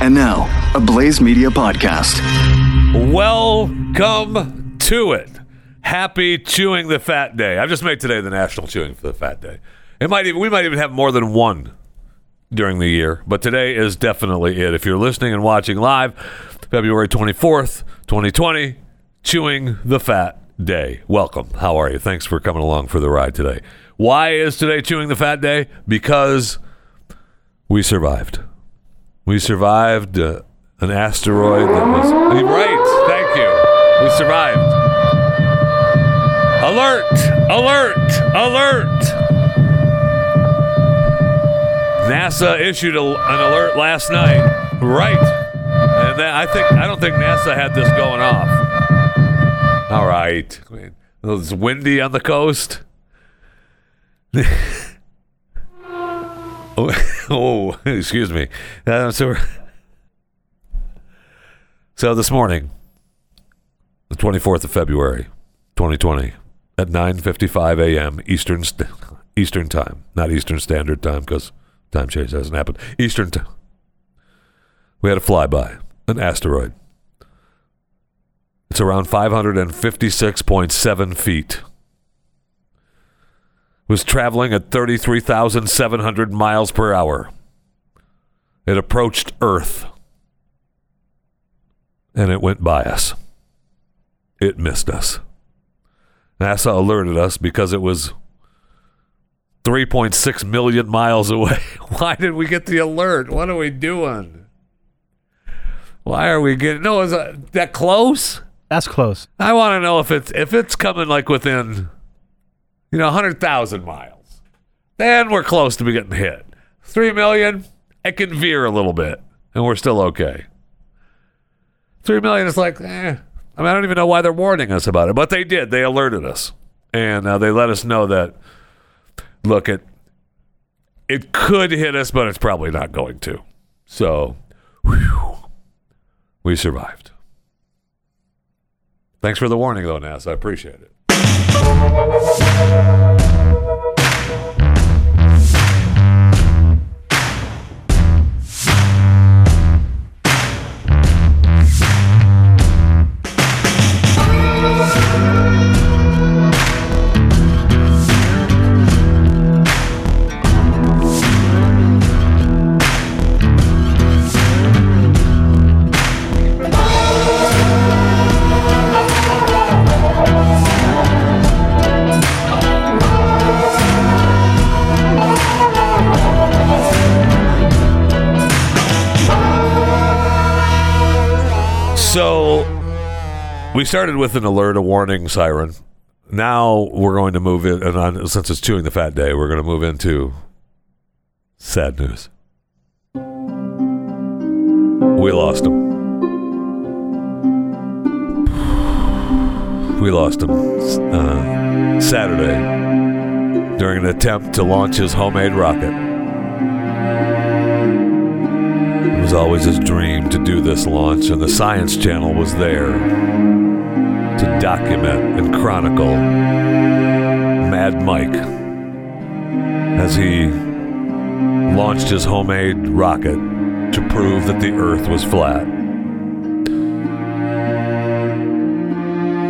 And now, a Blaze Media podcast. Welcome to it. Happy Chewing the Fat Day. I've just made today the National Chewing for the Fat Day. It might even we might even have more than one during the year, but today is definitely it. If you're listening and watching live, February 24th, 2020, Chewing the Fat Day. Welcome. How are you? Thanks for coming along for the ride today. Why is today Chewing the Fat Day? Because we survived. We survived uh, an asteroid that was right. Thank you. We survived. Alert! Alert! Alert! NASA issued a, an alert last night. Right. And then I think I don't think NASA had this going off. All right. It's windy on the coast. oh, oh, excuse me. Uh, so, so this morning, the 24th of February, 2020, at 9:55 a.m. Eastern St- Eastern Time, not Eastern Standard Time, because time change hasn't happened. Eastern Time. We had a flyby, an asteroid. It's around 556.7 feet was traveling at 33,700 miles per hour. It approached Earth and it went by us. It missed us. NASA alerted us because it was 3.6 million miles away. Why did we get the alert? What are we doing? Why are we getting No, is that, that close? That's close. I want to know if it's if it's coming like within you know, 100,000 miles. Then we're close to be getting hit. 3 million, it can veer a little bit, and we're still okay. 3 million is like, eh. I mean, I don't even know why they're warning us about it, but they did. They alerted us. And uh, they let us know that, look, it, it could hit us, but it's probably not going to. So, whew, we survived. Thanks for the warning, though, NASA. I appreciate it. So we started with an alert, a warning siren. Now we're going to move in, and on, since it's chewing the fat day, we're going to move into sad news. We lost him. We lost him uh, Saturday during an attempt to launch his homemade rocket. It was always his dream to do this launch, and the Science Channel was there to document and chronicle Mad Mike as he launched his homemade rocket to prove that the Earth was flat.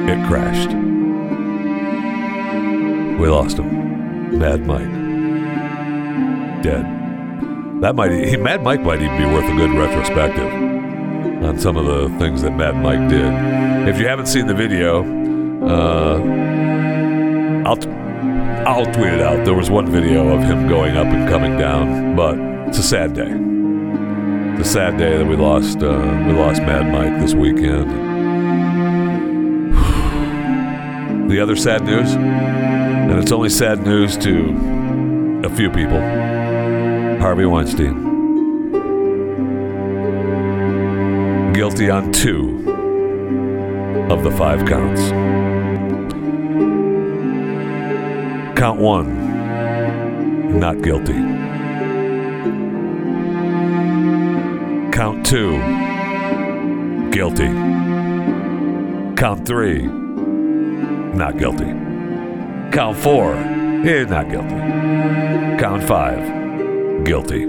It crashed. We lost him. Mad Mike. Dead. That might he Mad Mike might even be worth a good retrospective on some of the things that Mad Mike did. If you haven't seen the video, uh, I'll t- I'll tweet it out. There was one video of him going up and coming down, but it's a sad day. It's a sad day that we lost uh, we lost Mad Mike this weekend. The other sad news, and it's only sad news to a few people. Harvey Weinstein. Guilty on two of the five counts. Count one, not guilty. Count two, guilty. Count three, not guilty. Count four, eh, not guilty. Count five, guilty.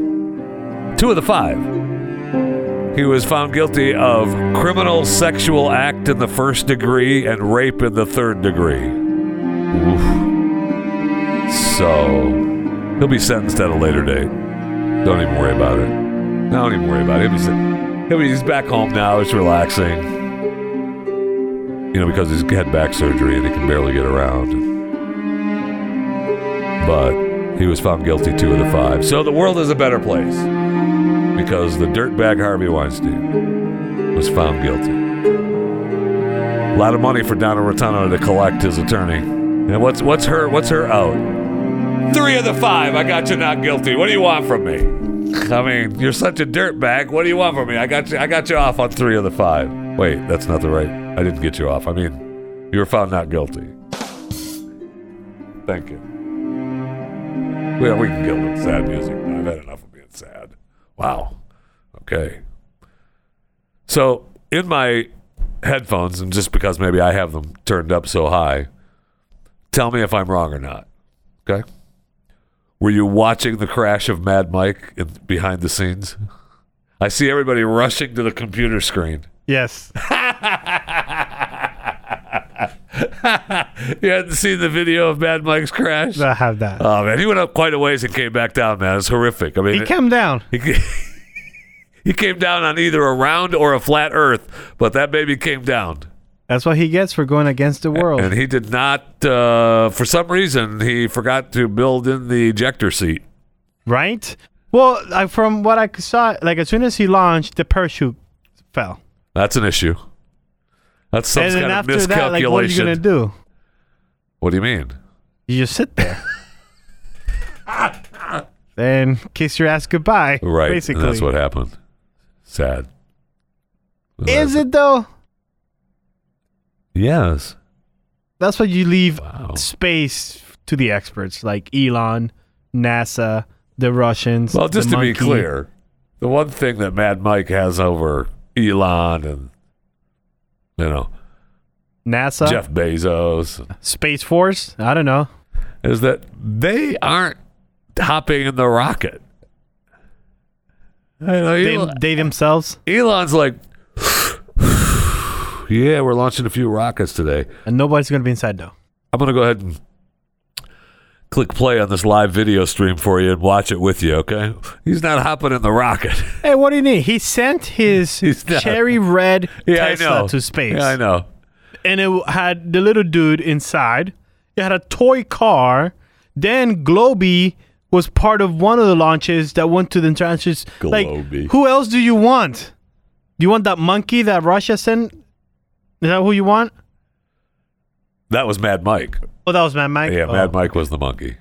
two of the five. He was found guilty of criminal sexual act in the first degree and rape in the third degree. Oof. So he'll be sentenced at a later date. Don't even worry about it. Don't even worry about it. He'll be, he'll be he's back home now. He's relaxing. You know, because he's had back surgery and he can barely get around. But he was found guilty two of the five. So the world is a better place because the dirtbag Harvey Weinstein was found guilty. A lot of money for Donna Rotunno to collect his attorney. And what's what's her what's her out? Three of the five. I got you not guilty. What do you want from me? I mean, you're such a dirtbag. What do you want from me? I got you. I got you off on three of the five. Wait, that's not the right. I didn't get you off. I mean, you were found not guilty. Thank you. Well, we can get with sad music. I've had enough of being sad. Wow. Okay. So in my headphones, and just because maybe I have them turned up so high, tell me if I'm wrong or not. Okay. Were you watching the crash of Mad Mike in, behind the scenes? I see everybody rushing to the computer screen. Yes. You hadn't seen the video of Mad Mike's crash? I have that. Oh man, he went up quite a ways and came back down. Man, it's horrific. I mean, he came down. He, he came down on either a round or a flat Earth, but that baby came down, That's what he gets for going against the world. and he did not. Uh, for some reason, he forgot to build in the ejector seat. right? Well, I, from what I saw, like as soon as he launched, the parachute fell. That's an issue. That's some and kind of after that, like, what are you gonna do? what do you mean? You just sit there. then kiss your ass goodbye. Right, Basically, and that's what happened. Sad. is it though? Yes. That's why you leave Wow. space to the experts like Elon, NASA, the Russians. Well, just to be clear, the one thing that Mad Mike has over Elon and you know NASA, Jeff Bezos Space Force. I don't know. is that they aren't hopping in the rocket. Know, They, Elon- they themselves, Elon's like, yeah, we're launching a few rockets today. and nobody's gonna be inside though. I'm going to go ahead and click play on this live video stream for you and watch it with you, okay? He's not hopping in the rocket. Hey, what do you need? He sent his cherry red yeah, I Tesla know. to space. Yeah, I know. and it had the little dude inside. It had a toy car. Then Globy was part of one of the launches that went to the tranches. Like, who else do you want? Do you want that monkey that Russia sent? Is that who you want? That was Mad Mike. Oh, that was Mad Mike. Yeah, Oh. Mad Mike was the monkey.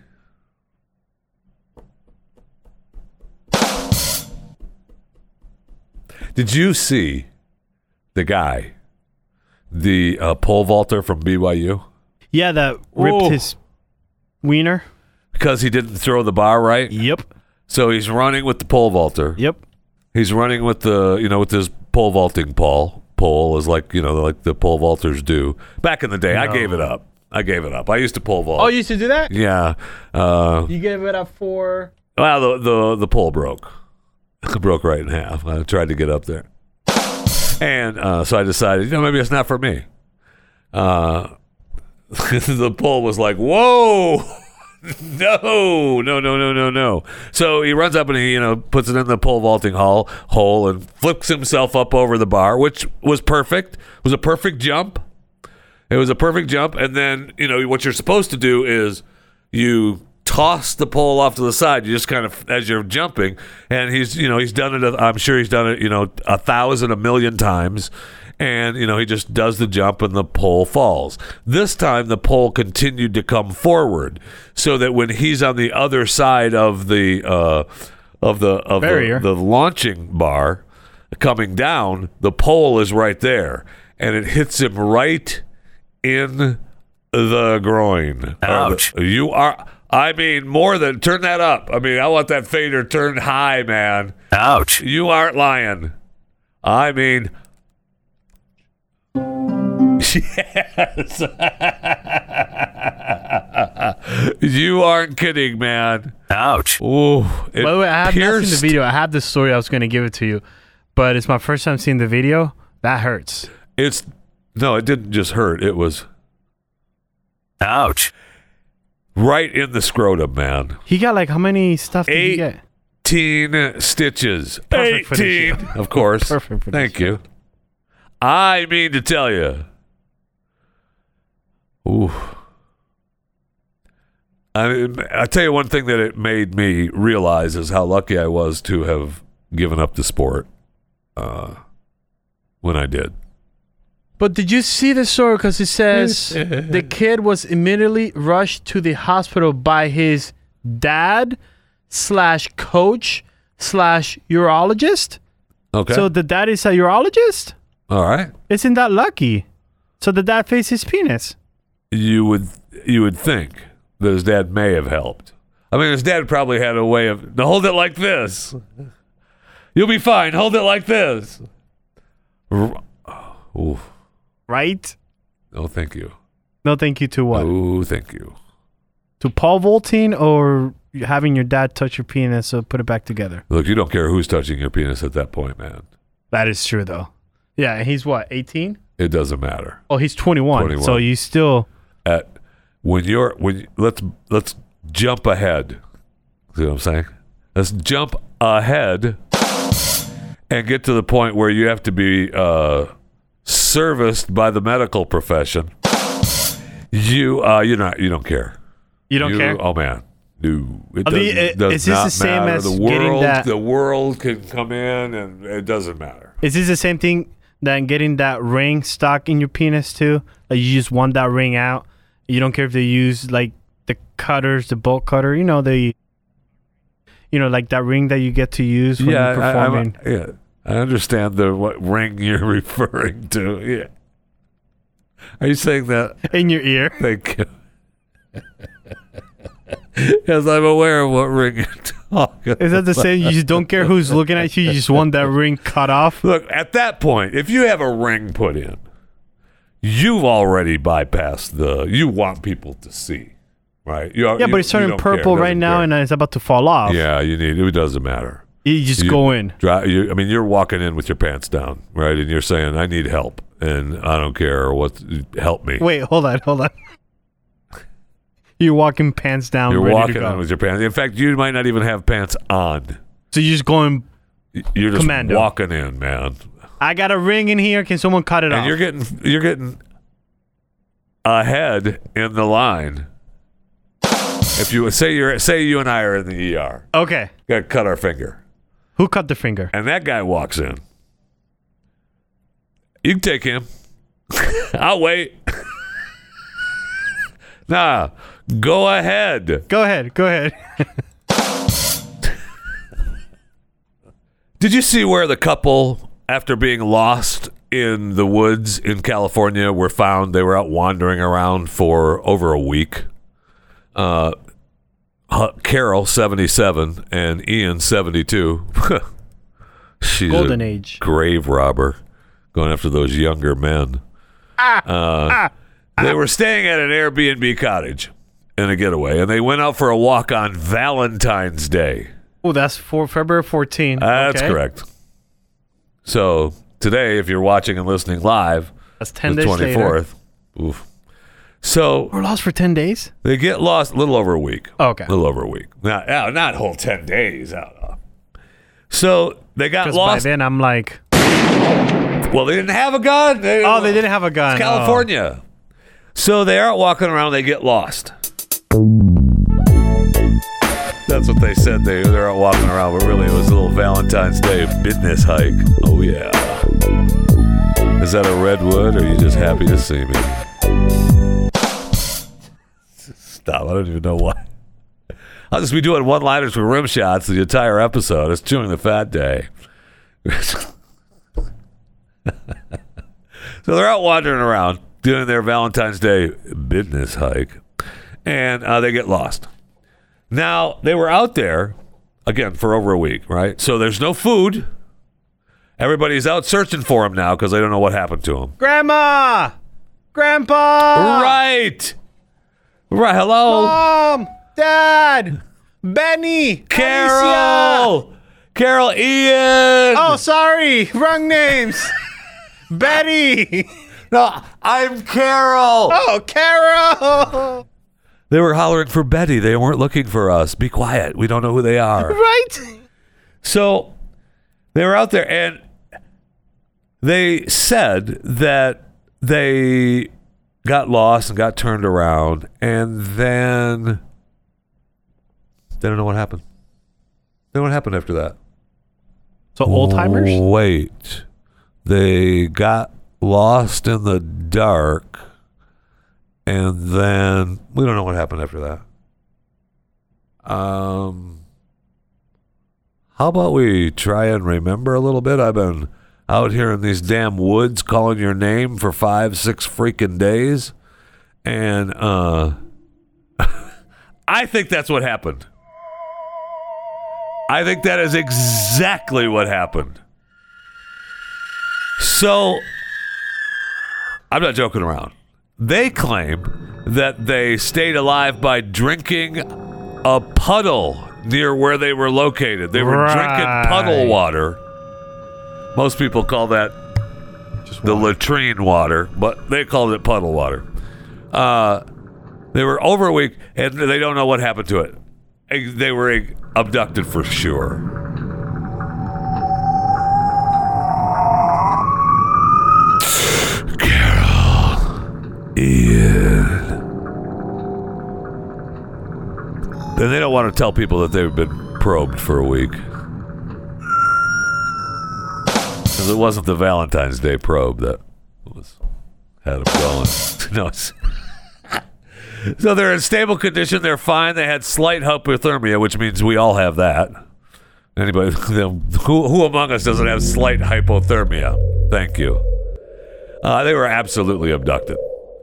Did you see the guy, the uh, pole vaulter from BYU? Yeah, that ripped Oh. his wiener. Because he didn't throw the bar right. Yep. So he's running with the pole vaulter. Yep. He's running with the, you know, with his pole vaulting pole. Pole is like, you know, like the pole vaulters do. Back in the day, I gave it up. I gave it up. I used to pole vault. Oh, you used to do that? yeah. Uh, You gave it up for. Well, the the the pole broke, broke right in half. I tried to get up there, and uh, so I decided, you know, maybe it's not for me. Uh, the pole was like, "Whoa, no, no, no, no, no, no!" So he runs up and he, you know, puts it in the pole vaulting hall hole and flips himself up over the bar, which was perfect. It was a perfect jump. It was a perfect jump, and then you know what you're supposed to do is you toss the pole off to the side. You just kind of as you're jumping, and he's you know he's done it. I'm sure he's done it you know a thousand, a million times, and you know he just does the jump and the pole falls. This time the pole continued to come forward, so that when he's on the other side of the uh, of the of the, Barrier. the launching bar coming down, the pole is right there, and it hits him right in the groin. Ouch. The- you are. I mean, more than turn that up. I mean, I want that fader turned high, man. Ouch. You aren't lying. I mean, yes. you aren't kidding, man. Ouch. Ooh, it By the way, I have not pierced. seen the video. I have the story. I was going to give it to you, but it's my first time seeing the video. That hurts. It's no, it didn't just hurt. It was Ouch. right in the scrotum, man. He got like how many stuff did he get? 18 stitches. Perfect for this 18, show. of course. Perfect for this Thank you. I mean to tell you. Ooh. I mean, I tell you one thing that it made me realize is how lucky I was to have given up the sport uh, when I did. But did you see the story? Because it says the kid was immediately rushed to the hospital by his dad slash coach slash urologist. Okay. So the dad is a urologist. All right. Isn't that lucky? So the dad faces his penis. You would you would think that his dad may have helped. I mean, his dad probably had a way of now hold it like this. You'll be fine. Hold it like this. Ooh. Right? Oh, thank you. No, thank you to what? Oh, thank you. To pole vaulting or having your dad touch your penis so put it back together? Look, you don't care who's touching your penis at that point, man. That is true, though. Yeah, and he's what, 18? It doesn't matter. Oh, he's 21. 21. So you still. At when you're when let's let's jump ahead. See what I'm saying? Let's jump ahead and get to the point where you have to be uh, serviced by the medical profession. You uh, you're not you don't care. You don't You- care? Oh man, no. It Are the- doesn't- uh, does is this not the same matter. as the getting world? that- The world can come in, and it doesn't matter. Is this the same thing than getting that ring stuck in your penis too? Like you just want that ring out. You don't care if they use like the cutters, the bolt cutter. You know the, you know like that ring that you get to use when yeah, you're I, performing. I'm- yeah, I understand the what ring you're referring to. Yeah. Are you saying that? in your ear. Thank you. yes, I'm aware of what ring you're talking. Is that the same? You just don't care who's looking at you. You just want that ring cut off. Look, at that point, if you have a ring put in, you've already bypassed the. You want people to see, right? You, Yeah, but it's turning purple right now, and it's about to fall off. yeah, you need. It doesn't matter. You just You- go in. You, I mean, you're walking in with your pants down, right? And you're saying, "I need help," and I don't care what. Help me. Wait, hold on, hold on. You're walking pants down. you're walking in with your pants. In fact, you might not even have pants on. So you're just going. You're just Commando. walking in, man. I got a ring in here. Can someone cut it off? and off? you're getting you're getting ahead in the line. If you say you're say you and I are in the ER, okay. got to cut our finger, Who cut the finger? and that guy walks in. You can take him. I'll wait. nah, go ahead. Go ahead. Go ahead. Did you see where the couple, after being lost in the woods in California, were found? They were out wandering around for over a week. Uh, Carol, 77, and Ian, 72. She's Golden a age. grave robber going after those younger men. Uh, they were staying at an Airbnb cottage in a getaway, and they went out for a walk on Valentine's Day. Oh, that's for February 14. That's Okay. correct. So today, if you're watching and listening live, That's 10 the days later. 24th. Oof. So We're lost for 10 days? they get lost a little over a week. Oh, okay. A little over a week. Not, uh, not whole 10 days out. So they got Because by lost. then I'm like, Well, they didn't have a gun. They, oh, they didn't have a gun. It's California. So they aren't walking around. They get lost. That's what they said. They they're out walking around, but really it was a little Valentine's Day business hike. Oh yeah. Is that a redwood, or are you just happy to see me? Stop! I don't even know why. I'll just be doing one-liners for rim shots the entire episode. It's chewing the fat day. So they're out wandering around doing their Valentine's Day business hike, and uh, they get lost. Now they were out there again for over a week, right? So there's no food. Everybody's out searching for them now because they don't know what happened to them. Grandma! Grandpa! right, right. Hello. Mom! Dad! Benny. Alicia. Carol. Carol Ian. Oh, sorry. Wrong names. Betty. no, I'm Carol. Oh, Carol. They were hollering for Betty. They weren't looking for us. Be quiet. We don't know who they are. Right? So they were out there and they said that they got lost and got turned around and then they don't know what happened. They don't know what happened after that. So old timers? Wait. They got lost in the dark and then we don't know what happened after that. Um how about we try and remember a little bit? I've been out here in these damn woods calling your name for five, six freaking days. And uh I think that's what happened. I think that is exactly what happened. So I'm not joking around. They claim that they stayed alive by drinking a puddle near where they were located. They were drinking puddle water. Most people call that the latrine water, but they called it puddle water. Uh, they were over a week, and they don't know what happened to it. They were abducted for sure. Ian. Then they don't want to tell people that they've been probed for a week. Because it wasn't the Valentine's Day probe that was had them going. no, so they're in stable condition. They're fine. They had slight hypothermia, which means we all have that. Anybody, who, who among us doesn't have slight hypothermia? Thank you. Uh, they were absolutely abducted.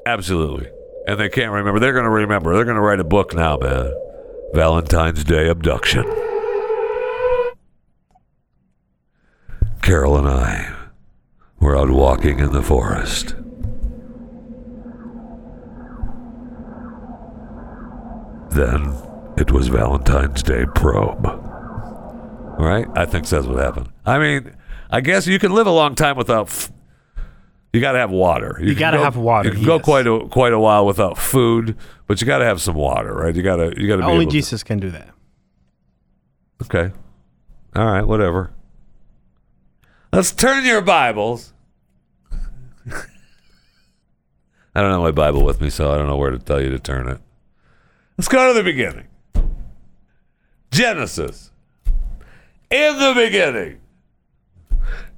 Absolutely. And they can't remember. They're going to remember. They're going to write a book now, man. Valentine's Day abduction. Carol and I were out walking in the forest. Then it was Valentine's Day probe. Right? I think that's what happened. I mean, I guess you can live a long time without. F- you got to have water. You can gotta have water, You can go yes. quite a quite a while without food, but you got to have some water, right? You got to you got to be Only able to- Jesus can do that. Okay. All right, whatever. Let's turn your Bibles. I don't have my Bible with me, so I don't know where to tell you to turn it. Let's go to the beginning. Genesis. In the beginning,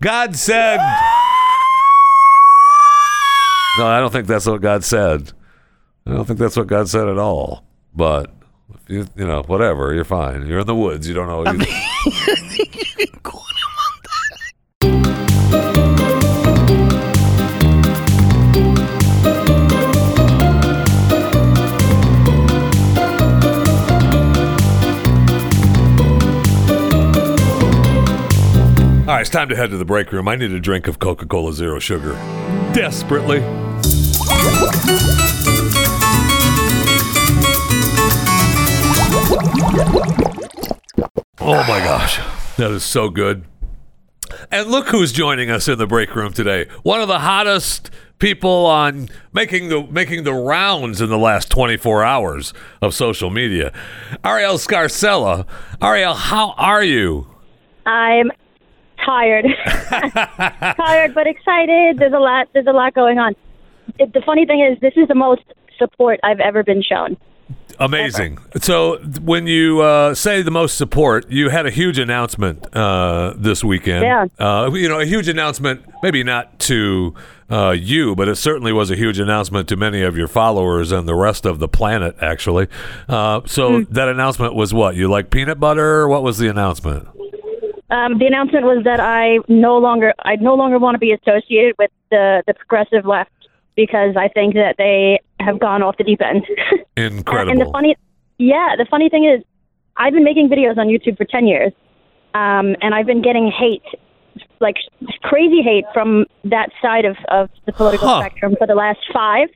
God said. No, I don't think that's what God said. I don't think that's what God said at all. But you, you know, whatever, you're fine. You're in the woods. You don't know. You, it's time to head to the break room. I need a drink of Coca Cola Zero Sugar. Desperately. Oh my gosh, that is so good. And look who's joining us in the break room today. One of the hottest people on making the making the rounds in the last 24 hours of social media. Arielle Scarcella. Arielle, how are you? I'm tired, tired but excited. There's a lot. There's a lot going on. It, the funny thing is, this is the most support I've ever been shown. Amazing. So, when you uh, say the most support, you had a huge announcement uh, this weekend. Yeah. Uh, you know, a huge announcement, maybe not to uh, you, but it certainly was a huge announcement to many of your followers and the rest of the planet, actually. Uh, so, Hmm. that announcement was what? You like peanut butter? What was the announcement? Um, the announcement was that I no longer, I no longer want to be associated with the the progressive left because I think that they have gone off the deep end. Incredible. And the funny, yeah, the funny thing is, I've been making videos on YouTube for ten years, um, and I've been getting hate, like crazy hate from that side of of the political Huh. spectrum for the last five.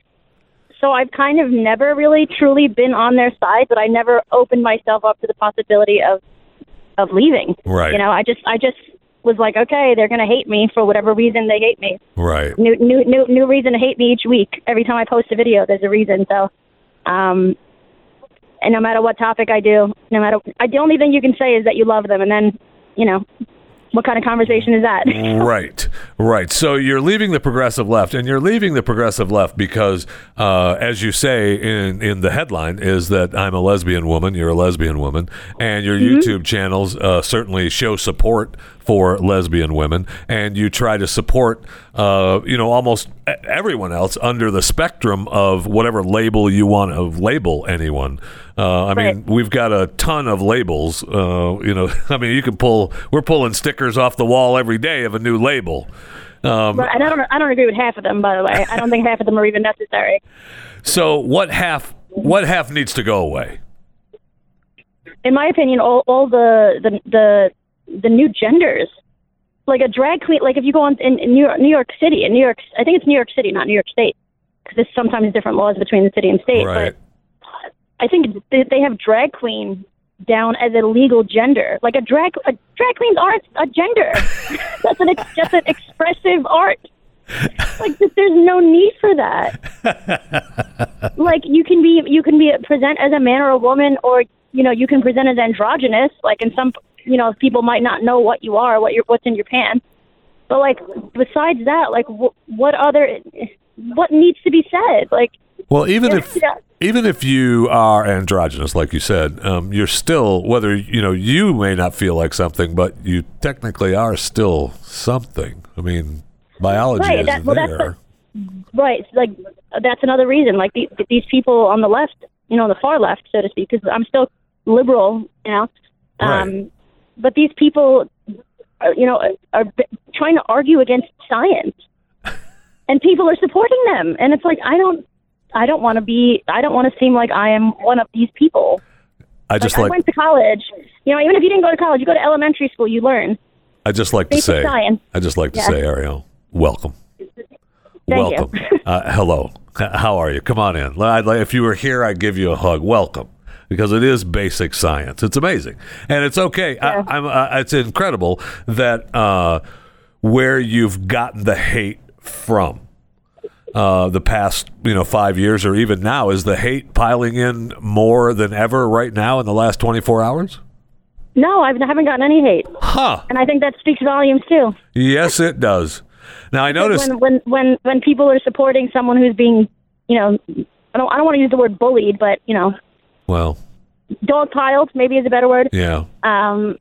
so I've kind of never really truly been on their side, but I never opened myself up to the possibility of of leaving. Right. You know, I just I just was like, okay, they're gonna hate me for whatever reason they hate me. Right. New new new new reason to hate me each week. Every time I post a video, there's a reason. So, um, and no matter what topic I do, no matter I, the only thing you can say is that you love them, and then, you know, what kind of conversation is that? right, right. So you're leaving the progressive left, and you're leaving the progressive left because, uh, as you say in in the headline, is that I'm a lesbian woman. You're a lesbian woman, and your YouTube channels uh, certainly show support for lesbian women, and you try to support, uh, you know, almost everyone else under the spectrum of whatever label you want to label anyone. Uh, I mean, we've got a ton of labels. Uh, you know, I mean, you can pull. We're pulling stickers off the wall every day of a new label. Um, and I don't I don't agree with half of them, by the way. I don't think half of them are even necessary. so, what half? What half needs to go away? in my opinion, all all the the the the new genders, like a drag queen, like if you go on in, in New York, New York City, in New York, I think it's New York City, not New York State, because there's sometimes different laws between the city and state. Right. But I think they, have drag queen down as a legal gender. Like a drag a drag queens aren't a gender. that's an ex- that's an expressive art. Like there's no need for that. like you can be you can be present as a man or a woman or you know you can present as androgynous like in some you know people might not know what you are what you're what's in your pants but like besides that like wh- what other what needs to be said like Well, even if yeah. even if you are androgynous, like you said, um, you're still whether you know you may not feel like something, but you technically are still something. I mean, biology Right, is that- well, that's there. right like that's another reason like the, these people on the left you know on the far left so to speak because i'm still liberal you know um Right. But these people are, you know are trying to argue against science and people are supporting them and it's like i don't i don't want to be i don't want to seem like i am one of these people I just like, like, i went to college you know even if you didn't go to college you go to elementary school you learn I just like to say science. I just like to Yeah. say Arielle, welcome. Thank you. welcome. uh, hello. How are you? Come on in. I'd like, if you were here, I'd give you a hug. Welcome. Because it is basic science. It's amazing, and it's okay. Yeah. I, I'm. Uh, it's incredible that uh, where you've gotten the hate from uh, the past, you know, five years, or even now, is the hate piling in more than ever right now in the last 24 hours? no i haven't gotten any hate Huh? and i think that speaks volumes too Yes, it does. Now I noticed. when when when when people are supporting someone who's being, you know, I don't I don't want to use the word bullied, but you know, Well, dog piled maybe is a better word. yeah. Um,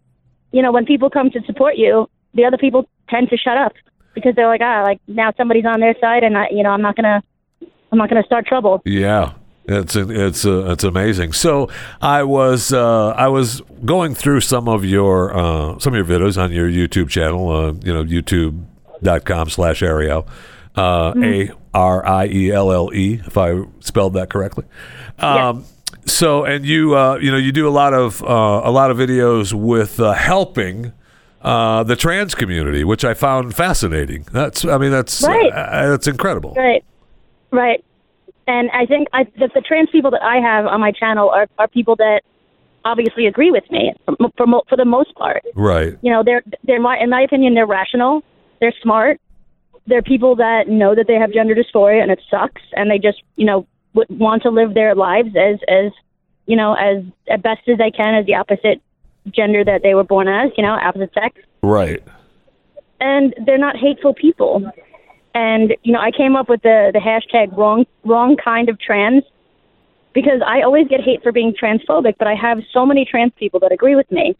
you know, when people come to support you, the other people tend to shut up because they're like, ah, like now somebody's on their side, and I, you know, I'm not gonna, I'm not gonna start trouble. Yeah, it's it's uh, it's amazing. So I was uh, I was going through some of your uh, some of your videos on your YouTube channel. Uh, you know, YouTube.com slash Arielle. Uh, A R I E L L E, if I spelled that correctly. Um, So, and you, uh, you know, you do a lot of uh, a lot of videos with uh, helping uh, the trans community, which I found fascinating. That's, I mean, that's Right. uh, that's incredible. Right, right. And I think I, the, the trans people that I have on my channel are are people that obviously agree with me for for, mo- for the most part. Right. you know they're they're my in my opinion they're rational they're smart they're people that know that they have gender dysphoria and it sucks and they just you know would want to live their lives as as you know as as best as they can as the opposite gender that they were born as you know opposite sex Right. and they're not hateful people and you know i came up with the the hashtag wrong wrong kind of trans because i always get hate for being transphobic but i have so many trans people that agree with me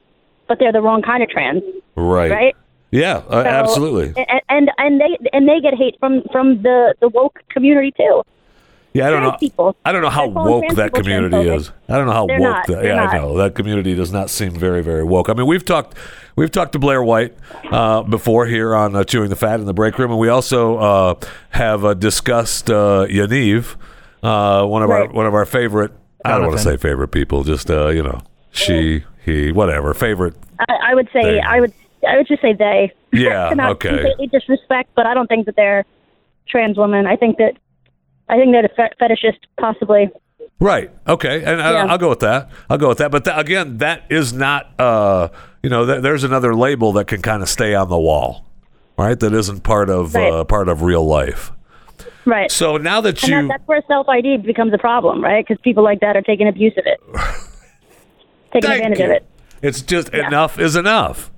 but they're the wrong kind of trans Right. right Yeah, uh, So- absolutely. and, and and they and they get hate from from the the woke community too. Yeah, I don't know. people. I don't know how woke that community is. I don't know how They're woke not. that. They're Yeah, I know that community does not seem very, very woke. I mean, we've talked, we've talked to Blair White uh, before here on uh, chewing the fat in the break room, and we also uh, have uh, discussed uh, Yaniv, uh, one of our one of our favorite. I don't want to say favorite people, just uh, you know, she, he, whatever, favorite. I, I would say They. I would I would just say they. Yeah, not okay. completely disrespect, but I don't think that they're trans women. I think that I think they're the fe- fetishist, possibly. Right. Okay. And I, Yeah. I'll go with that. I'll go with that. But tha- again, that is not. Uh, you know, th- there's another label that can kind of stay on the wall, right? That isn't part of uh, part of real life. Right. So now that you, that, that's where self ID becomes a problem, right? Because people like that are taking abuse of it, taking Thank advantage you. of it. It's just Yeah. enough is enough.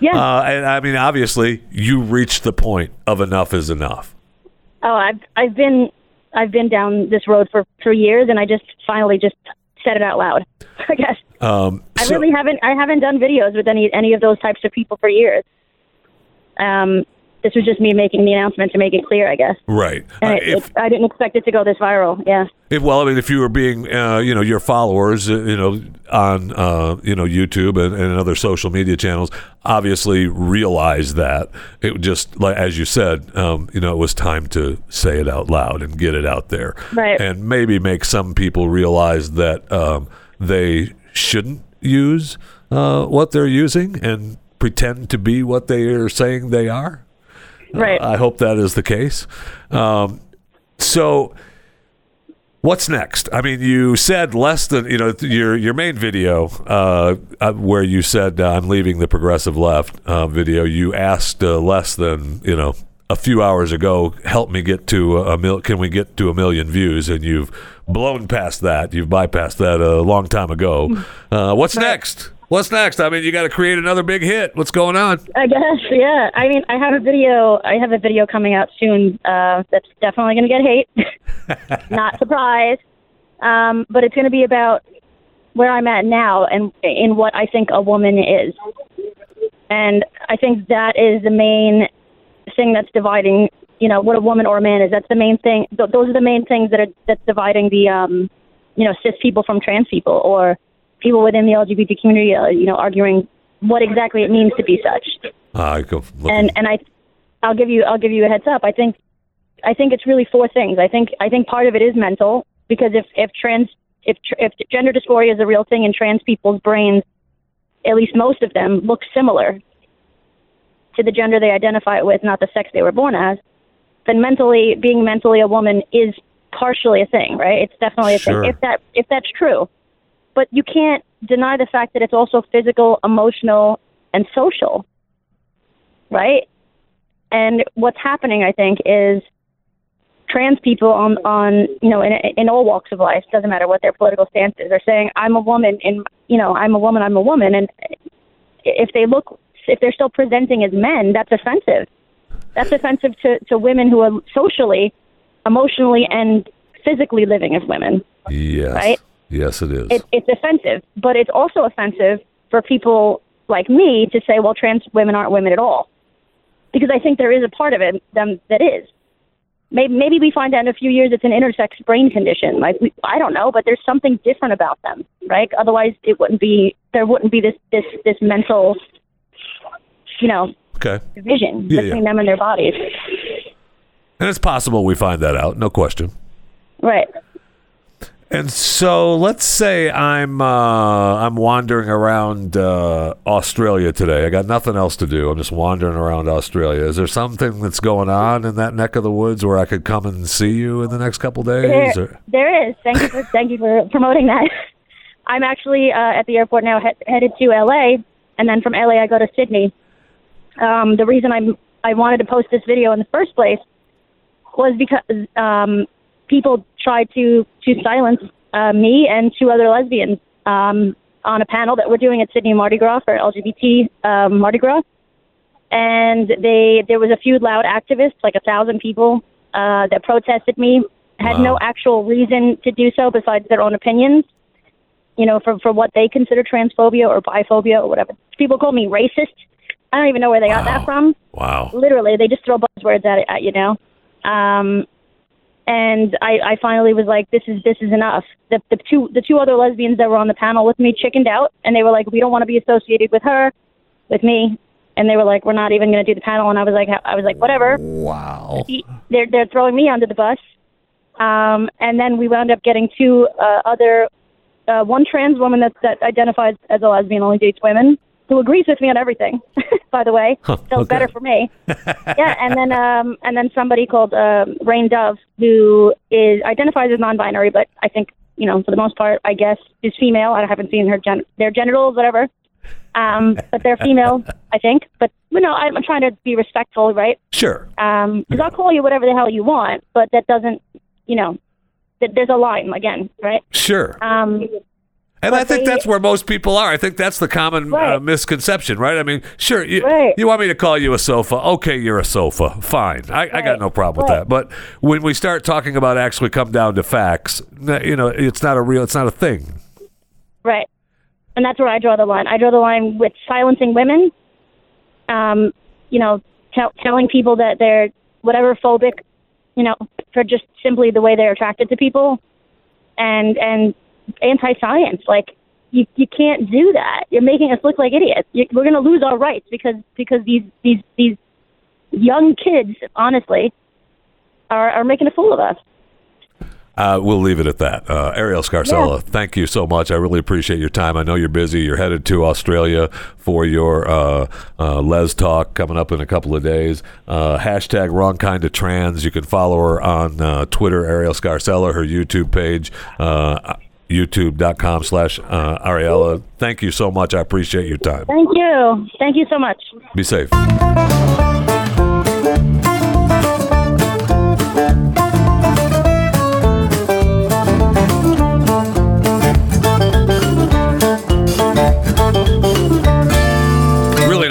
Yeah. Uh, and I mean, obviously, you reached the point of enough is enough. oh, I've I've been I've been down this road for for years, and I just finally just said it out loud. I guess Um, I really haven't I haven't done videos with any any of those types of people for years. Um, this was just me making the announcement to make it clear, I guess. right. Uh, it, if, it, I didn't expect it to go this viral. Yeah. if well, I mean, if you were being, uh, you know, your followers, uh, you know, on uh, you know YouTube and, and other social media channels, obviously realize that it just like as you said, um, you know, it was time to say it out loud and get it out there, Right. And maybe make some people realize that um, they shouldn't use uh, what they're using and pretend to be what they are saying they are. Right. I hope that is the case. Um, so, what's next? I mean, you said less than you know your your main video uh, uh, where you said uh, I'm leaving the progressive left uh, video. You asked uh, less than you know a few hours ago. Help me get to a mil. Can we get to a million views? And you've blown past that. You've bypassed that a long time ago. Uh, what's next? What's next? I mean, you got to create another big hit. What's going on? I guess, yeah. I mean, I have a video. I have a video coming out soon. Uh, that's definitely going to get hate. Not surprised. Um, but it's going to be about where I'm at now and in what I think a woman is. And I think that is the main thing that's dividing. You know, what a woman or a man is. That's the main thing. Th- those are the main things that are that's dividing the, um, you know, cis people from trans people or people within the LGBT community. Uh, you know, arguing what exactly it means to be such go. and and I, I'll give you I'll give you a heads up. I think, I think it's really four things. I think I think part of it is mental because if if trans if if gender dysphoria is a real thing in trans people's brains, at least most of them look similar to the gender they identify with, not the sex they were born as. Then mentally, being mentally a woman is partially a thing, right? It's definitely a Sure. thing if that if that's true. But you can't deny the fact that it's also physical, emotional, and social right? And what's happening, I think, is trans people on on you know in in all walks of life doesn't matter what their political stance is. They're saying I'm a woman, and you know I'm a woman, I'm a woman, and if they look if they're still presenting as men, that's offensive. That's offensive to to women who are socially, emotionally, and physically living as women Yes. right? Yes, it is. it, it's offensive, but it's also offensive for people like me to say, well, trans women aren't women at all. Because I think there is a part of it them that is. Maybe, maybe we find out in a few years it's an intersex brain condition. Like we, I don't know, but there's something different about them, right? Otherwise, it wouldn't be there wouldn't be this this this mental, you know, okay. division Yeah, between yeah. them and their bodies, And it's possible we find that out, no question. right? And so let's say I'm uh, I'm wandering around uh, Australia today. I got nothing else to do. I'm just wandering around Australia. Is there something that's going on in that neck of the woods where I could come and see you in the next couple days? There, there is. Thank you for thank you for promoting that. I'm actually uh, at the airport now, he- headed to LA, and then from LA I go to Sydney. Um, the reason I'm I wanted to post this video in the first place was because um, people tried to to silence uh, me and two other lesbians um, on a panel that we're doing at Sydney Mardi Gras for LGBT um, Mardi Gras and they there was a few loud activists, like a thousand people, uh, that protested me. Had Wow. no actual reason to do so besides their own opinions. You know, for for what they consider transphobia or biphobia or whatever. People call me racist. I don't even know where they got that from. Wow. Literally, they just throw buzzwords at it, at you know. Um, and I, I finally was like, this is this is enough. The the two the two other lesbians that were on the panel with me chickened out, and they were like, we don't want to be associated with her, with me. And they were like, we're not even going to do the panel. And I was like, I was like, whatever. Wow. They're they're throwing me under the bus. Um, and then we wound up getting two uh, other, uh, one trans woman that that identifies as a lesbian, only dates women, who agrees with me on everything. by the way, Huh, so okay. better for me. yeah, and then um, and then somebody called um, Rain Dove who is identifies as non-binary, but I think you know for the most part, I guess is female. I haven't seen her gen- their genitals, whatever. Um, but they're female, I think. But you know, I'm, trying to be respectful, right? Sure. Um, 'cause I'll call you whatever the hell you want, but that doesn't, you know, th- there's a line again, right? Sure. Um, And I think they- that's where most people are. I think that's the common uh, misconception, right? I mean, sure, you, Right. you want me to call you a sofa? Okay, you're a sofa. Fine. I, I got no problem with that. But when we start talking about actually come down to facts, you know, it's not a real, it's not a thing. right. And that's where I draw the line. I draw the line with silencing women. Um, you know, tell telling people that they're whatever phobic, you know, for just simply the way they're attracted to people, and and anti-science. Like you you can't do that. You're making us look like idiots. you we're going to lose our rights because because these these these young kids, honestly, are are making a fool of us. Uh, we'll leave it at that. Uh, Arielle Scarcella, thank you so much. I really appreciate your time. I know you're busy. You're headed to Australia for your uh, uh, Les Talk coming up in a couple of days. Uh, hashtag wrong kind of trans. You can follow her on uh, Twitter, Arielle Scarcella, her YouTube page, uh, youtube.com slash uh, Ariella. Thank you so much. I appreciate your time. Thank you. Thank you so much. Be safe.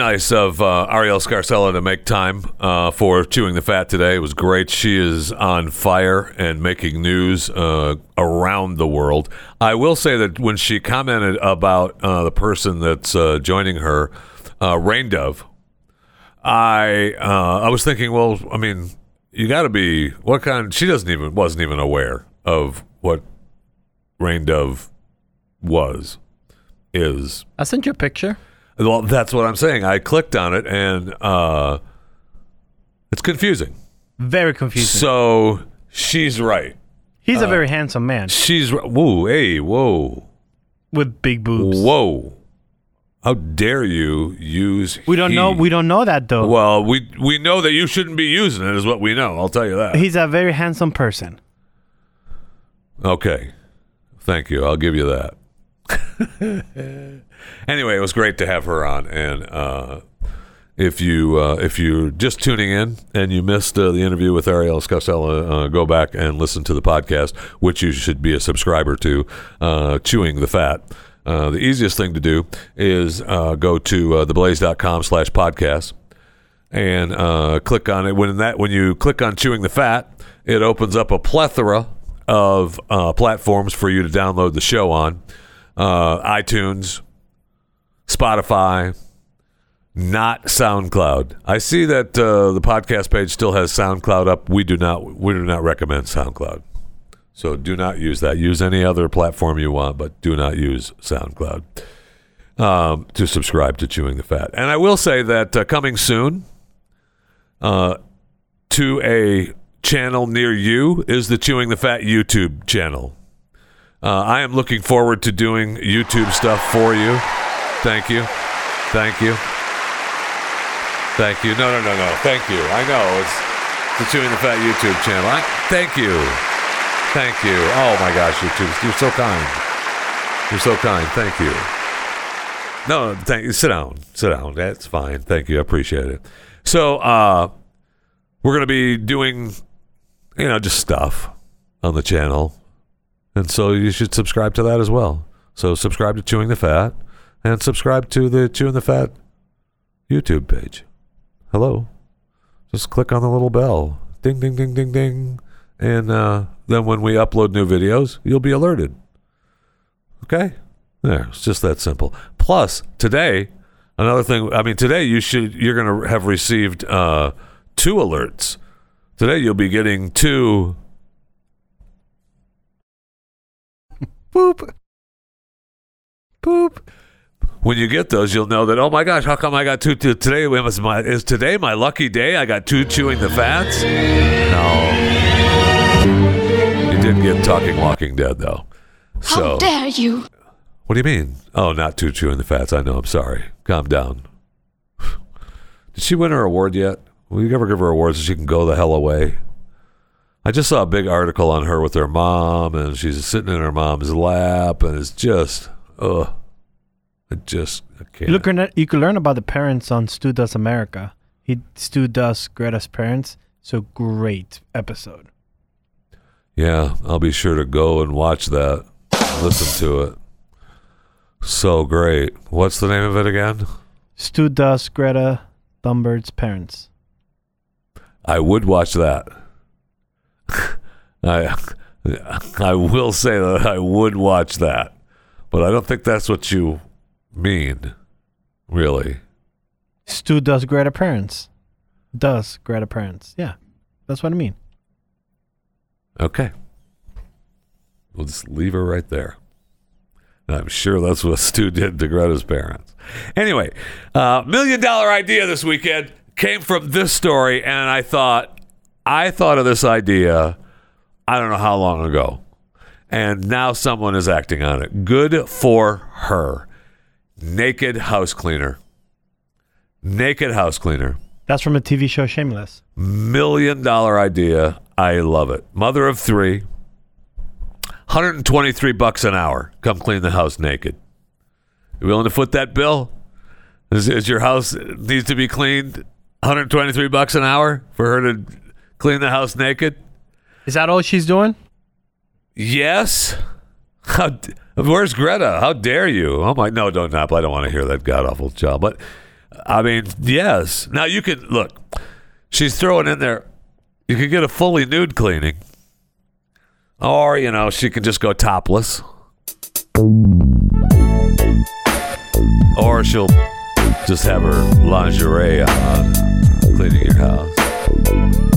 Nice of uh, Arielle Scarcella to make time uh, for Chewing the Fat today. It was great. She is on fire and making news uh, around the world. I will say that when she commented about uh, the person that's uh, joining her, uh, Rain Dove, I uh, I was thinking, well, I mean, you got to be what kind? She doesn't even wasn't even aware of what Rain Dove was is. I sent you a picture. Well, that's what I'm saying. I clicked on it and uh, it's confusing. Very confusing. So she's right. He's a very handsome man She's right. Whoa, hey, whoa, with big boobs. whoa! How dare you use? We don't know. he. We don't know that though. Well, we we know that you shouldn't be using it. Is what we know. I'll tell you that. He's a very handsome person. Okay. Thank you. I'll give you that. anyway, it was great to have her on. And uh, if you uh, if you're just tuning in and you missed uh, the interview with Arielle Scarcella, uh, go back and listen to the podcast, which you should be a subscriber to, uh, Chewing the Fat. Uh, the easiest thing to do is go to uh, theblaze.com slash podcast and click on it. When that when you click on chewing the fat, it opens up a plethora of platforms for you to download the show on: uh, iTunes, Spotify, not SoundCloud. I see that uh, the podcast page still has SoundCloud up. We do not we do not recommend SoundCloud. So do not use that. Use any other platform you want, but do not use SoundCloud um, to subscribe to Chewing the Fat. And I will say that uh, coming soon uh, to a channel near you is the Chewing the Fat YouTube channel. Uh, I am looking forward to doing YouTube stuff for you. Thank you. Thank you. Thank you. No, no, no, no. Thank you. I know it's the Chewing the Fat YouTube channel. I, thank you. Thank you. Oh my gosh, YouTube, you're so kind. You're so kind. Thank you. No, thank you. Sit down. Sit down. That's fine. Thank you. I appreciate it. So, uh, we're gonna be doing, you know, just stuff on the channel, and so you should subscribe to that as well. So subscribe to Chewing the Fat, and subscribe to the Chewing the Fat YouTube page. Hello. Just click on the little bell. Ding, ding, ding, ding, ding. And uh, then when we upload new videos, you'll be alerted. Okay? There. It's just that simple. Plus, today, another thing, I mean, today you should, you're going to have received uh, two alerts. Today you'll be getting two. Boop. Boop. When you get those, you'll know that. Oh my gosh! How come I got two? t- Today was my is today my lucky day? I got two chewing the fats. No, you did get talking Walking Dead though. How So dare you? What do you mean? Oh, not two chewing the fats. I know. I'm sorry. Calm down. Did she win her award yet? Will you ever give her awards so she can go the hell away? I just saw a big article on her with her mom, and she's sitting in her mom's lap, and it's just, ugh. It just, I can't. You, look, you can learn about the parents on Stu Does America. He Stu does Greta's parents. So great episode. Yeah, I'll be sure to go and watch that. Listen to it. So great. What's the name of it again? Stu does Greta Thunberg's parents. I would watch that. I I will say that I would watch that. But I don't think that's what you mean. Really. Stu does Greta parents. Does Greta parents. Yeah. That's what I mean. Okay. We'll just leave her right there. And I'm sure that's what Stu did to Greta's parents. Anyway, uh, million dollar idea this weekend came from this story, and I thought, I thought of this idea, I don't know how long ago. And now someone is acting on it. Good for her. Naked house cleaner. Naked house cleaner That's from a TV show Shameless. million dollar idea. I love it. Mother of three, 123 bucks an hour. Come clean the house naked. You willing to foot that bill? Is, is your house needs to be cleaned? 123 bucks an hour for her to clean the house naked? Is that all she's doing? Yes. How, where's Greta? How dare you? Oh my! No, don't nap. I don't want to hear that god awful job. But I mean, yes. Now you can look. She's throwing in there. You could get a fully nude cleaning, or you know, she can just go topless, or she'll just have her lingerie on, cleaning your house.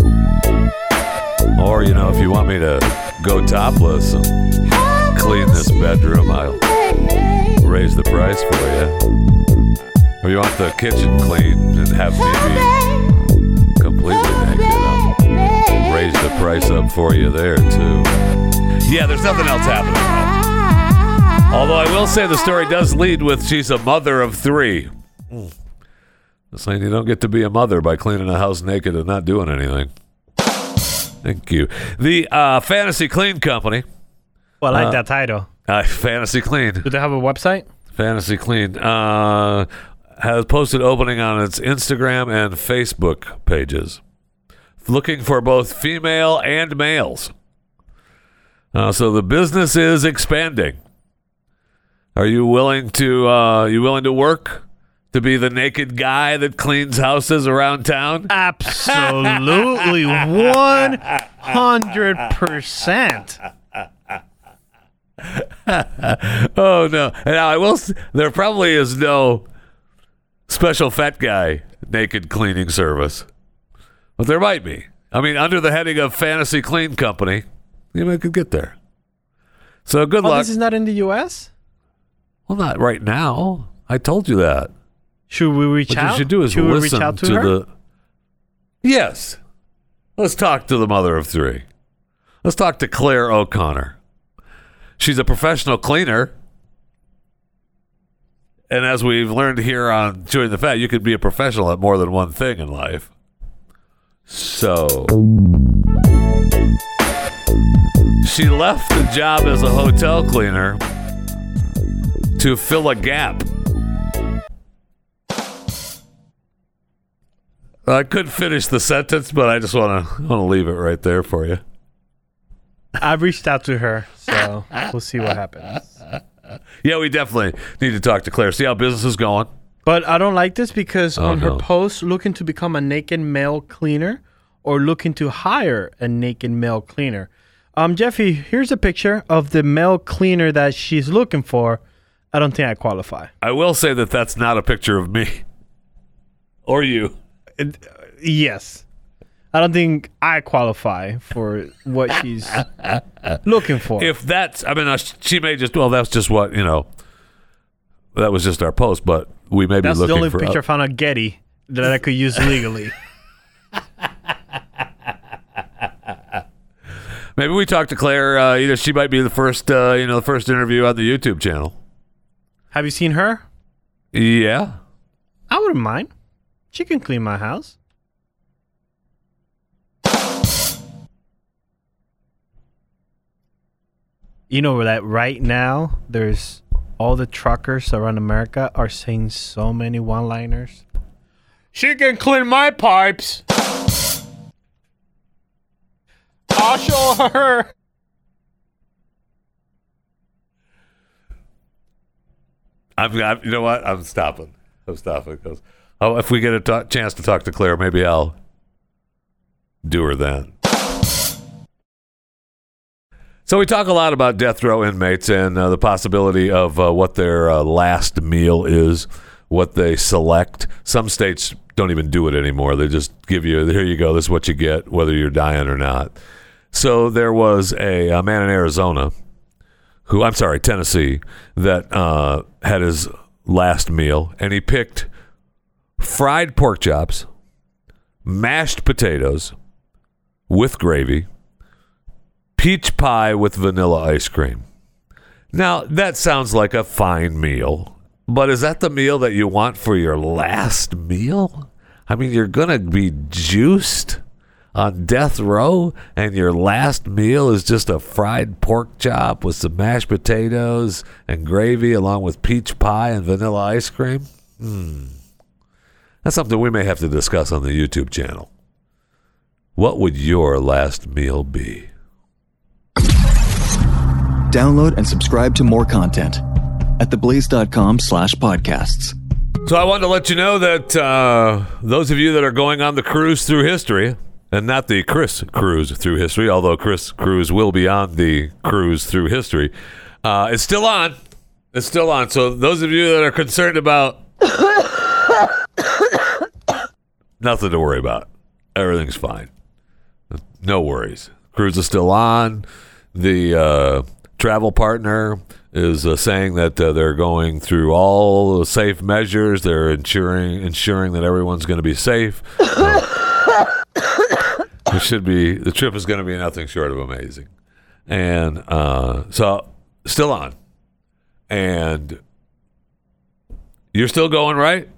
Or, you know, if you want me to go topless and clean this bedroom, I'll raise the price for you. Or you want the kitchen clean and have me be completely naked, I'll raise the price up for you there, too. Yeah, there's nothing else happening. Although I will say the story does lead with she's a mother of three. Hmm. Saying you don't get to be a mother by cleaning a house naked and not doing anything. Thank you. The uh, Fantasy Clean Company, Well, I like that title. uh, Fantasy Clean, Do they have a website? Fantasy Clean, uh, has posted opening on its Instagram and Facebook pages, looking for both female and males. Uh, so the business is expanding. Are you willing to? Uh, you willing to work to be the naked guy that cleans houses around town? Absolutely. 100%. Oh no! And now I will. There probably is no special fat guy naked cleaning service, but there might be. I mean, under the heading of Fantasy Clean Company, you might could get there. So good Oh, luck. this is not in the U.S.? well, not right now. I told you that. Should we reach What out? you should do is Should listen to, to her? the. Yes, let's talk to the mother of three. Let's talk to Claire O'Connor. She's a professional cleaner. And as we've learned here on Chewing the Fat, you could be a professional at more than one thing in life. So. She left the job as a hotel cleaner to fill a gap. I couldn't finish the sentence, but I just want to want to leave it right there for you. I've reached out to her, so we'll see what happens. Yeah, we definitely need to talk to Claire. See how business is going. But I don't like this because Oh, on her no. post, looking to become a naked male cleaner or looking to hire a naked male cleaner. Um, Jeffy, here's a picture of the male cleaner that she's looking for. I don't think I qualify. I will say that that's not a picture of me or you. Yes. I don't think I qualify for what she's looking for. If that's, I mean, she may just. Well, that's just what you know. That was just our post, but we may That's be the only for. picture I found on Getty that I could use legally. maybe we talk to Claire. Uh, either she might be the first, uh, you know, the first interview on the YouTube channel. Have you seen her? Yeah. I wouldn't mind. She can clean my house. You know that right now there's all the truckers around America are saying so many one-liners. She can clean my pipes. I'll show her. I'm, I'm. You know what? I'm stopping. I'm stopping because oh, if we get a chance to talk to Claire, maybe I'll do her then. So we talk a lot about death row inmates and uh, the possibility of uh, what their uh, last meal is, what they select. Some states don't even do it anymore. They just give you, here you go, this is what you get, whether you're dying or not. So there was a, a man in Arizona who, I'm sorry, Tennessee, that uh, had his last meal, and he picked fried pork chops, mashed potatoes with gravy, peach pie with vanilla ice cream. Now, that sounds like a fine meal, but is that the meal that you want for your last meal? I mean, you're going to be juiced on death row, and your last meal is just a fried pork chop with some mashed potatoes and gravy, along with peach pie and vanilla ice cream? Hmm. That's something we may have to discuss on the YouTube channel. What would your last meal be? Download and subscribe to more content at theblaze.com slash podcasts. So I wanted to let you know that uh, those of you that are going on the cruise through history, and not the Chris cruise through history, although Chris cruise will be on the cruise through history, uh, it's still on. It's still on. So those of you that are concerned about, nothing to worry about. Everything's fine. No worries. Cruise is still on. The uh, travel partner is uh, saying that uh, they're going through all the safe measures. They're ensuring ensuring that everyone's going to be safe. it should be the trip is going to be nothing short of amazing, and uh, so still on, and you're still going right.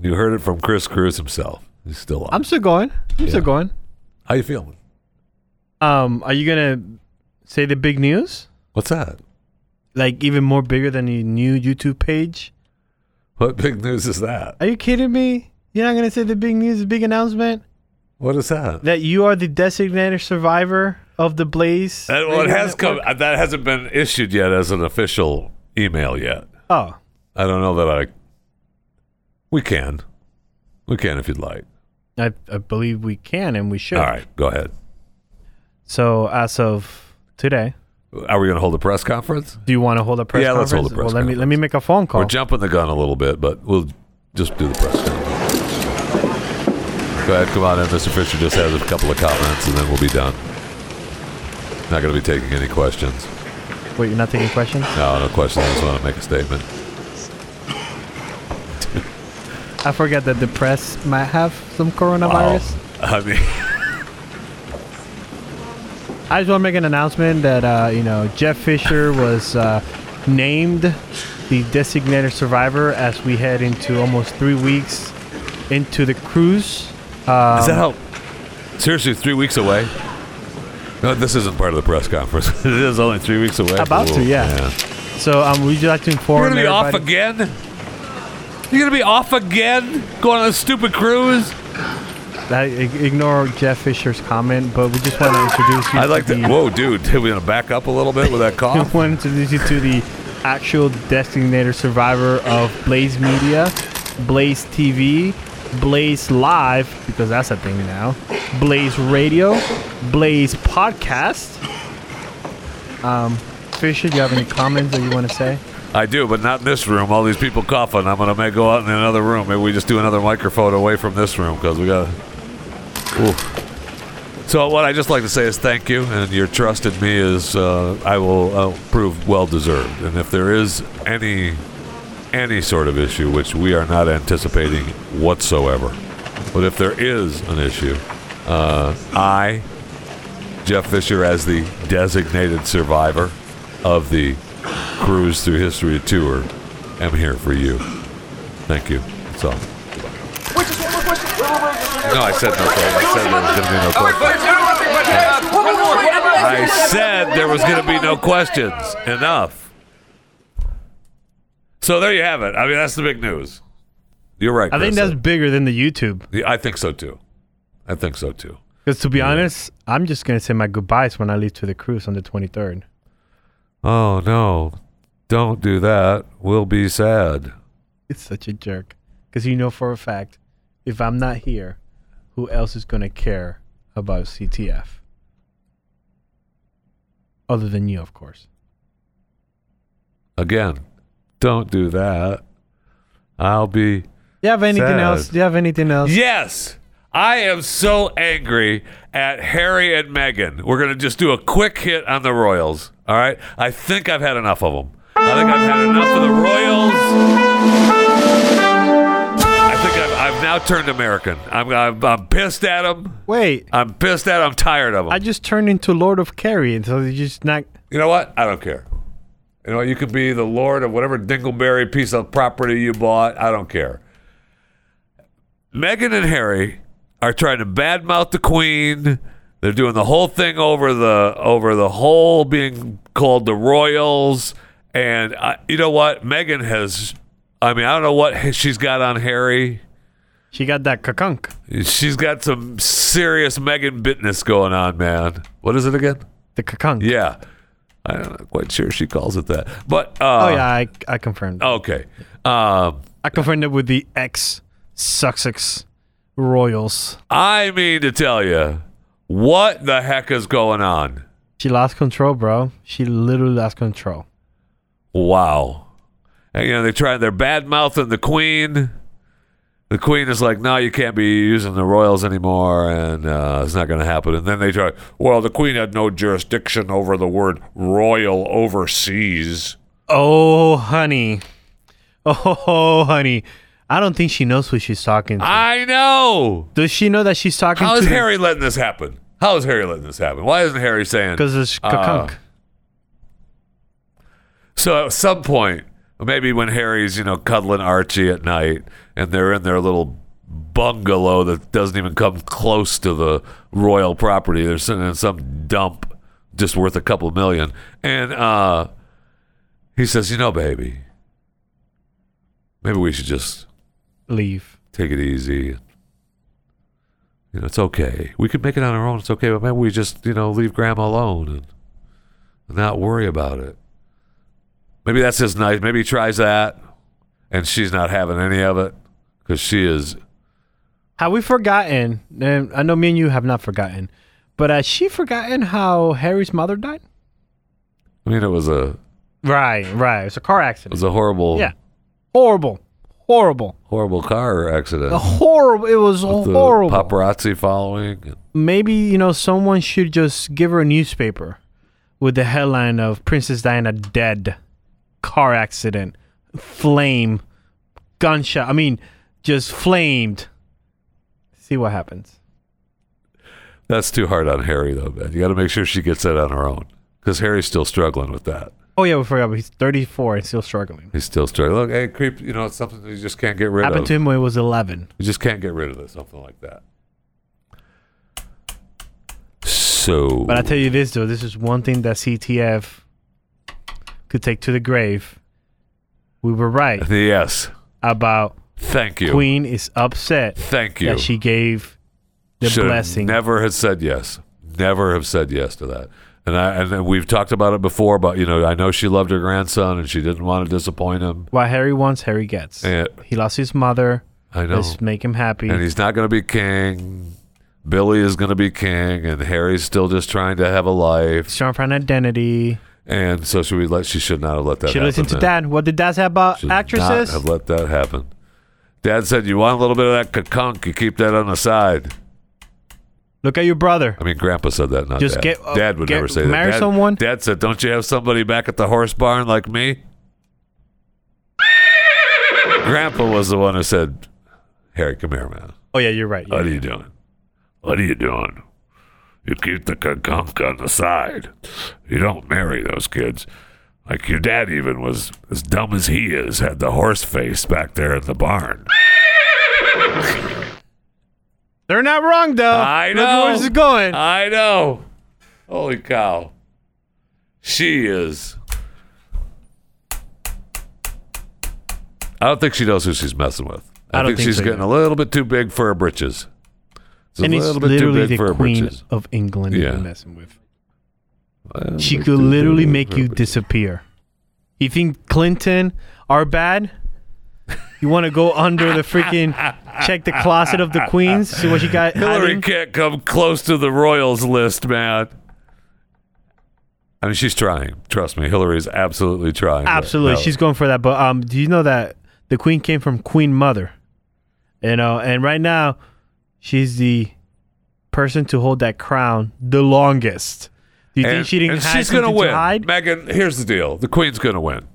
You heard it from Chris Cruz himself. He's still on. I'm still going. I'm still going. How you feeling? Um, are you gonna say the big news? What's that? Like even more bigger than your new YouTube page? What big news is that? Are you kidding me? You're not gonna say the big news, the big announcement What is that? that you are the designated survivor of the Blaze? That, well, it has come. That hasn't been issued yet as an official email yet. Oh, I don't know that I. We can, we can if you'd like. I, I believe we can and we should. All right, go ahead. So as of today, Are we going to hold a press conference? do you want to hold a press Yeah, let's conference? hold a press well, let me let me make a phone call. We're jumping the gun a little bit, but we'll just do the press conference. Go ahead, come on in. Mr. Fisher just has a couple of comments, and then we'll be done. Not going to be taking any questions. Wait, you're not taking questions? No, no questions. I just want to make a statement. I forget that the press might have some coronavirus. I mean, I just want to make an announcement that uh, you know Jeff Fisher was uh, named the designated survivor as we head into almost three weeks into the cruise. Um, Is that how? Seriously, three weeks away? No, this isn't part of the press conference. it is only three weeks away. About to, Ooh, yeah. man. so? Um, would you like to inform? You're gonna be off again? You're gonna be off again? Going on a stupid cruise? I, ignore Jeff Fisher's comment, but we just want to introduce you. I'd like to. the, Whoa, dude! We gonna back up a little bit with that We want to introduce you to the actual designated survivor of Blaze Media, Blaze TV, Blaze Live, because that's a thing now, Blaze Radio, Blaze Podcast. Um, Fisher, do you have any comments that you want to say? I do, but not in this room. All these people coughing. I'm gonna may go out in another room. Maybe we just do another microphone away from this room because we got. So what I just like to say is thank you, and your trust in me is uh, I will uh, prove well deserved. And if there is any any sort of issue, which we are not anticipating whatsoever, but if there is an issue, uh, I, Jeff Fisher, as the designated survivor of the cruise through history tour I'm here for you. Thank you. That's all. No, I said no question. I said there was going to be no questions. I said there was going to be no questions. Enough. So there you have it. I mean, that's the big news. You're right. I think Chris. that's bigger than the YouTube. Yeah, I think so too. I think so too. Because to be honest, I'm just gonna say my goodbyes when I leave to the cruise on the 23rd. Oh no. Don't do that. We'll be sad. It's such a jerk. Because you know for a fact, if I'm not here, who else is gonna care about CTF? Other than you, of course. Again, don't do that. I'll be you have anything Sad. else? Do you have anything else? Yes. I am so angry at Harry and Meghan. We're going to just do a quick hit on the Royals. All right? I think I've had enough of them. I think I've had enough of the Royals. I think I've, I've now turned American. I'm, I'm, I'm pissed at them. Wait, I'm pissed at them. I'm tired of them. I just turned into Lord of Kerry, and so you just not. you know what? I don't care. You know? You could be the lord of whatever dingleberry piece of property you bought. I don't care. Meghan and Harry are trying to badmouth the Queen. They're doing the whole thing over the over the whole being called the Royals. And I, you know what? Meghan has. I mean, I don't know what she's got on Harry. She got that kakunk. She's got some serious Meghan bitness going on, man. What is it again? The kakunk. Yeah. I'm not quite sure she calls it that. But uh, Oh yeah, I I confirmed. Okay. Um, I confirmed it with the ex Sussex Royals. I mean to tell you, what the heck is going on? She lost control, bro. She literally lost control. Wow. And, you know, they try, they're bad mouthing the Queen. The Queen is like, no, you can't be using the royals anymore, and uh, it's not going to happen. And then they try, well, the Queen had no jurisdiction over the word royal overseas. Oh, honey. Oh, honey. I don't think she knows who she's talking to. I know. Does she know that she's talking How to How is Harry letting this happen? How is Harry letting this happen? Why isn't Harry saying? Because it's uh. So at some point, maybe when Harry's, you know, cuddling Archie at night and they're in their little bungalow that doesn't even come close to the royal property, they're sitting in some dump just worth a couple million. And uh, he says, You know, baby, maybe we should just Leave. take it easy. You know, it's okay. We could make it on our own. It's okay, but maybe we just, you know, leave Grandma alone and, and not worry about it. Maybe that's just nice. Maybe he tries that, and she's not having any of it because she is. Have we forgotten? And I know me and you have not forgotten, but has she forgotten how Harry's mother died? I mean, it was a Right, right. It's a car accident. it was a horrible, Yeah. Horrible. Horrible. horrible car accident. A horrible. It was with the horrible. paparazzi following. Maybe, you know, someone should just give her a newspaper with the headline of Princess Diana dead, car accident, flame, gunshot. I mean, just flamed. See what happens. That's too hard on Harry, though, man. You got to make sure she gets that on her own because Harry's still struggling with that. Oh, yeah, we forgot. He's 34 and still struggling. He's still struggling. Look, hey, creep. You know, it's something that you just can't get rid Happened of. to him when he was 11. You just can't get rid of it. Something like that. So, But I tell you this, though, this is one thing that CTF could take to the grave. We were right yes, about thank you, Queen is upset Thank you. that she gave the Should blessing. Never have said yes. Never have said yes to that. And I and we've talked about it before. But you know, I know she loved her grandson and she didn't want to disappoint him. what Harry wants, Harry gets. And He lost his mother. I know. Let's make him happy. And he's not going to be king. Billy is going to be king, and Harry's still just trying to have a life. He's trying to find identity. And so should we let? She should not have let that. Should happen, listen to man. Dad. What did Dad say about Should actresses? Not have let that happen. Dad said, "You want a little bit of that kakunk? You keep that on the side." Look at your brother. I mean, Grandpa said that, not Just Dad. get- uh, Dad would get- never say that. marry Dad, someone? Dad said, "Don't you have somebody back at the horse barn like me?" Grandpa was the one who said, "Harry, come here, man. Oh yeah, you're right. What are you doing? What are you doing? You keep the kakunk on the side. You don't marry those kids. Like your dad even was as dumb as he is, had the horse face back there in the barn. They're not wrong though. I Look know. where this is going. I know. Holy cow. She is. I don't think she knows who she's messing with. I, I don't think, think she's so getting either. a little bit too big for her britches. It's a and it's little bit too literally big for the her queen britches. of England Yeah. you're messing with. She could literally make you disappear. You think Clinton are bad? You want to go under the freaking check the closet of the queens, see what you got Hillary hiding? can't come close to the royals list, man. I mean, she's trying. Trust me, Hillary's absolutely trying. Absolutely, no. she's going for that. But um, do you know that the queen came from Queen Mother? You know, and right now, she's the person to hold that crown the longest. Do you and, think she didn't she's gonna win. hide? Meghan, here's the deal: the queen's gonna win.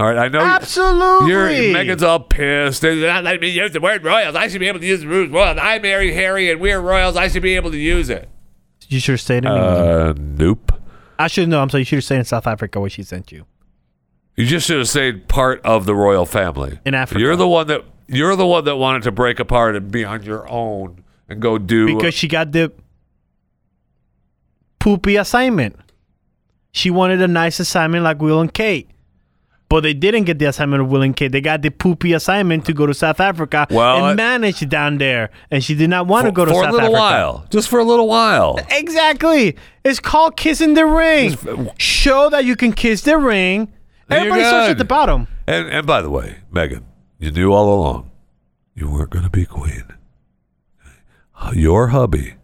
All right, I know. Absolutely. You're, Meghan's all pissed. They're not letting me use the word royals. I should be able to use the word royals. I married Harry, and we're royals. I should be able to use it. You should have stayed in England. Uh, nope. I should know. I'm sorry. You should have stayed in South Africa where she sent you. You just should have stayed part of the royal family In Africa. You're the one that you're the one that wanted to break apart and be on your own and go do because she got the poopy assignment. She wanted a nice assignment like Will and Kate. But they didn't get the assignment of Will and Kate. They got the poopy assignment to go to South Africa Well, and manage down there. And she did not want to go to South Africa. for a little Africa. while, just for a little while. Exactly. It's called kissing the ring. Show that you can kiss the ring. Everybody starts at the bottom. And and by the way, Meghan, you knew all along you weren't going to be queen. Your hubby,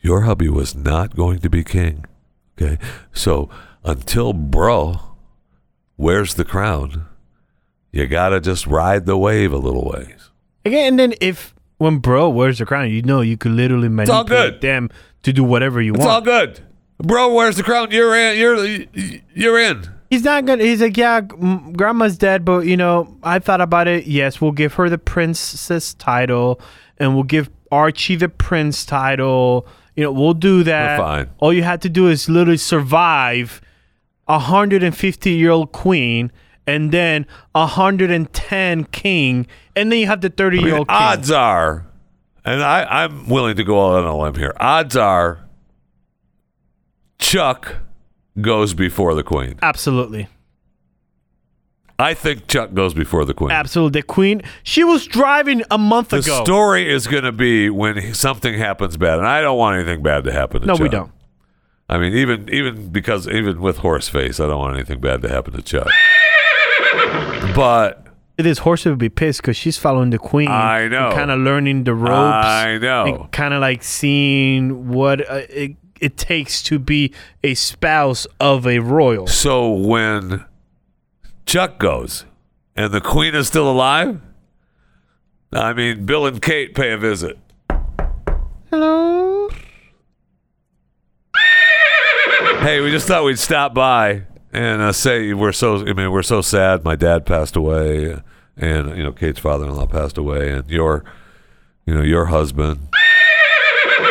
your hubby was not going to be king. Okay, so until bro wears the crown, you gotta just ride the wave a little ways. Again, and then if when bro wears the crown, you know you could literally all manipulate good. them to do whatever you It's want. It's all good. Bro wears the crown. You're in. You're you're in. He's not gonna. He's like, yeah, grandma's dead, but you know, I thought about it. Yes, we'll give her the princess title, and we'll give Archie the prince title. You know, we'll do that. fine. All you had to do is literally survive a hundred and fifty year old queen, and then a hundred and ten king, and then you have the thirty I year mean, old king. odds are, and I, I'm willing to go out on a limb here. Odds are, Chuck goes before the queen. Absolutely, I think Chuck goes before the queen. absolutely. The queen. She was driving a month The ago. The story is going to be when he- something happens bad, and I don't want anything bad to happen to no, Chuck. we don't. I mean, even even because even with Horseface, I don't want anything bad to happen to Chuck. But It is horse would be pissed because she's following the queen. I know. Kind of learning the ropes. I know. Kind of like seeing what uh, it, it takes to be a spouse of a royal. So when Chuck goes and the queen is still alive, I mean, Bill and Kate pay a visit. Hello. Hey, we just thought we'd stop by and uh, say we're so. I mean, we're so sad. My dad passed away, and you know, Kate's father-in-law passed away, and your, you know, your husband.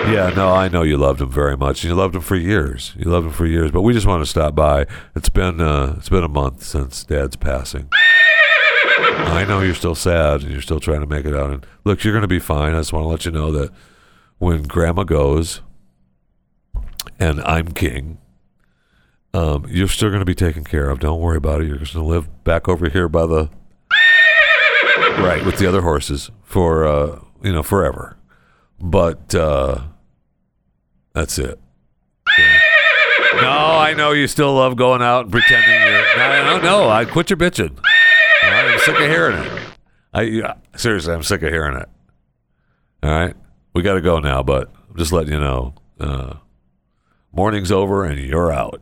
Yeah, no, I know you loved him very much. You loved him for years. You loved him for years. But we just want to stop by. It's been uh, it's been a month since Dad's passing. I know you're still sad and you're still trying to make it out. And look, you're going to be fine. I just want to let you know that when Grandma goes, and I'm king, um, you're still going to be taken care of. Don't worry about it. You're just going to live back over here by the right with the other horses for uh, you know forever. But uh, that's it. Yeah. No, I know you still love going out and pretending you're. No, no, no. I quit your bitching. All right, I'm sick of hearing it. I seriously, I'm sick of hearing it. All right, we got to go now, but I'm just letting you know. Uh, morning's over and you're out.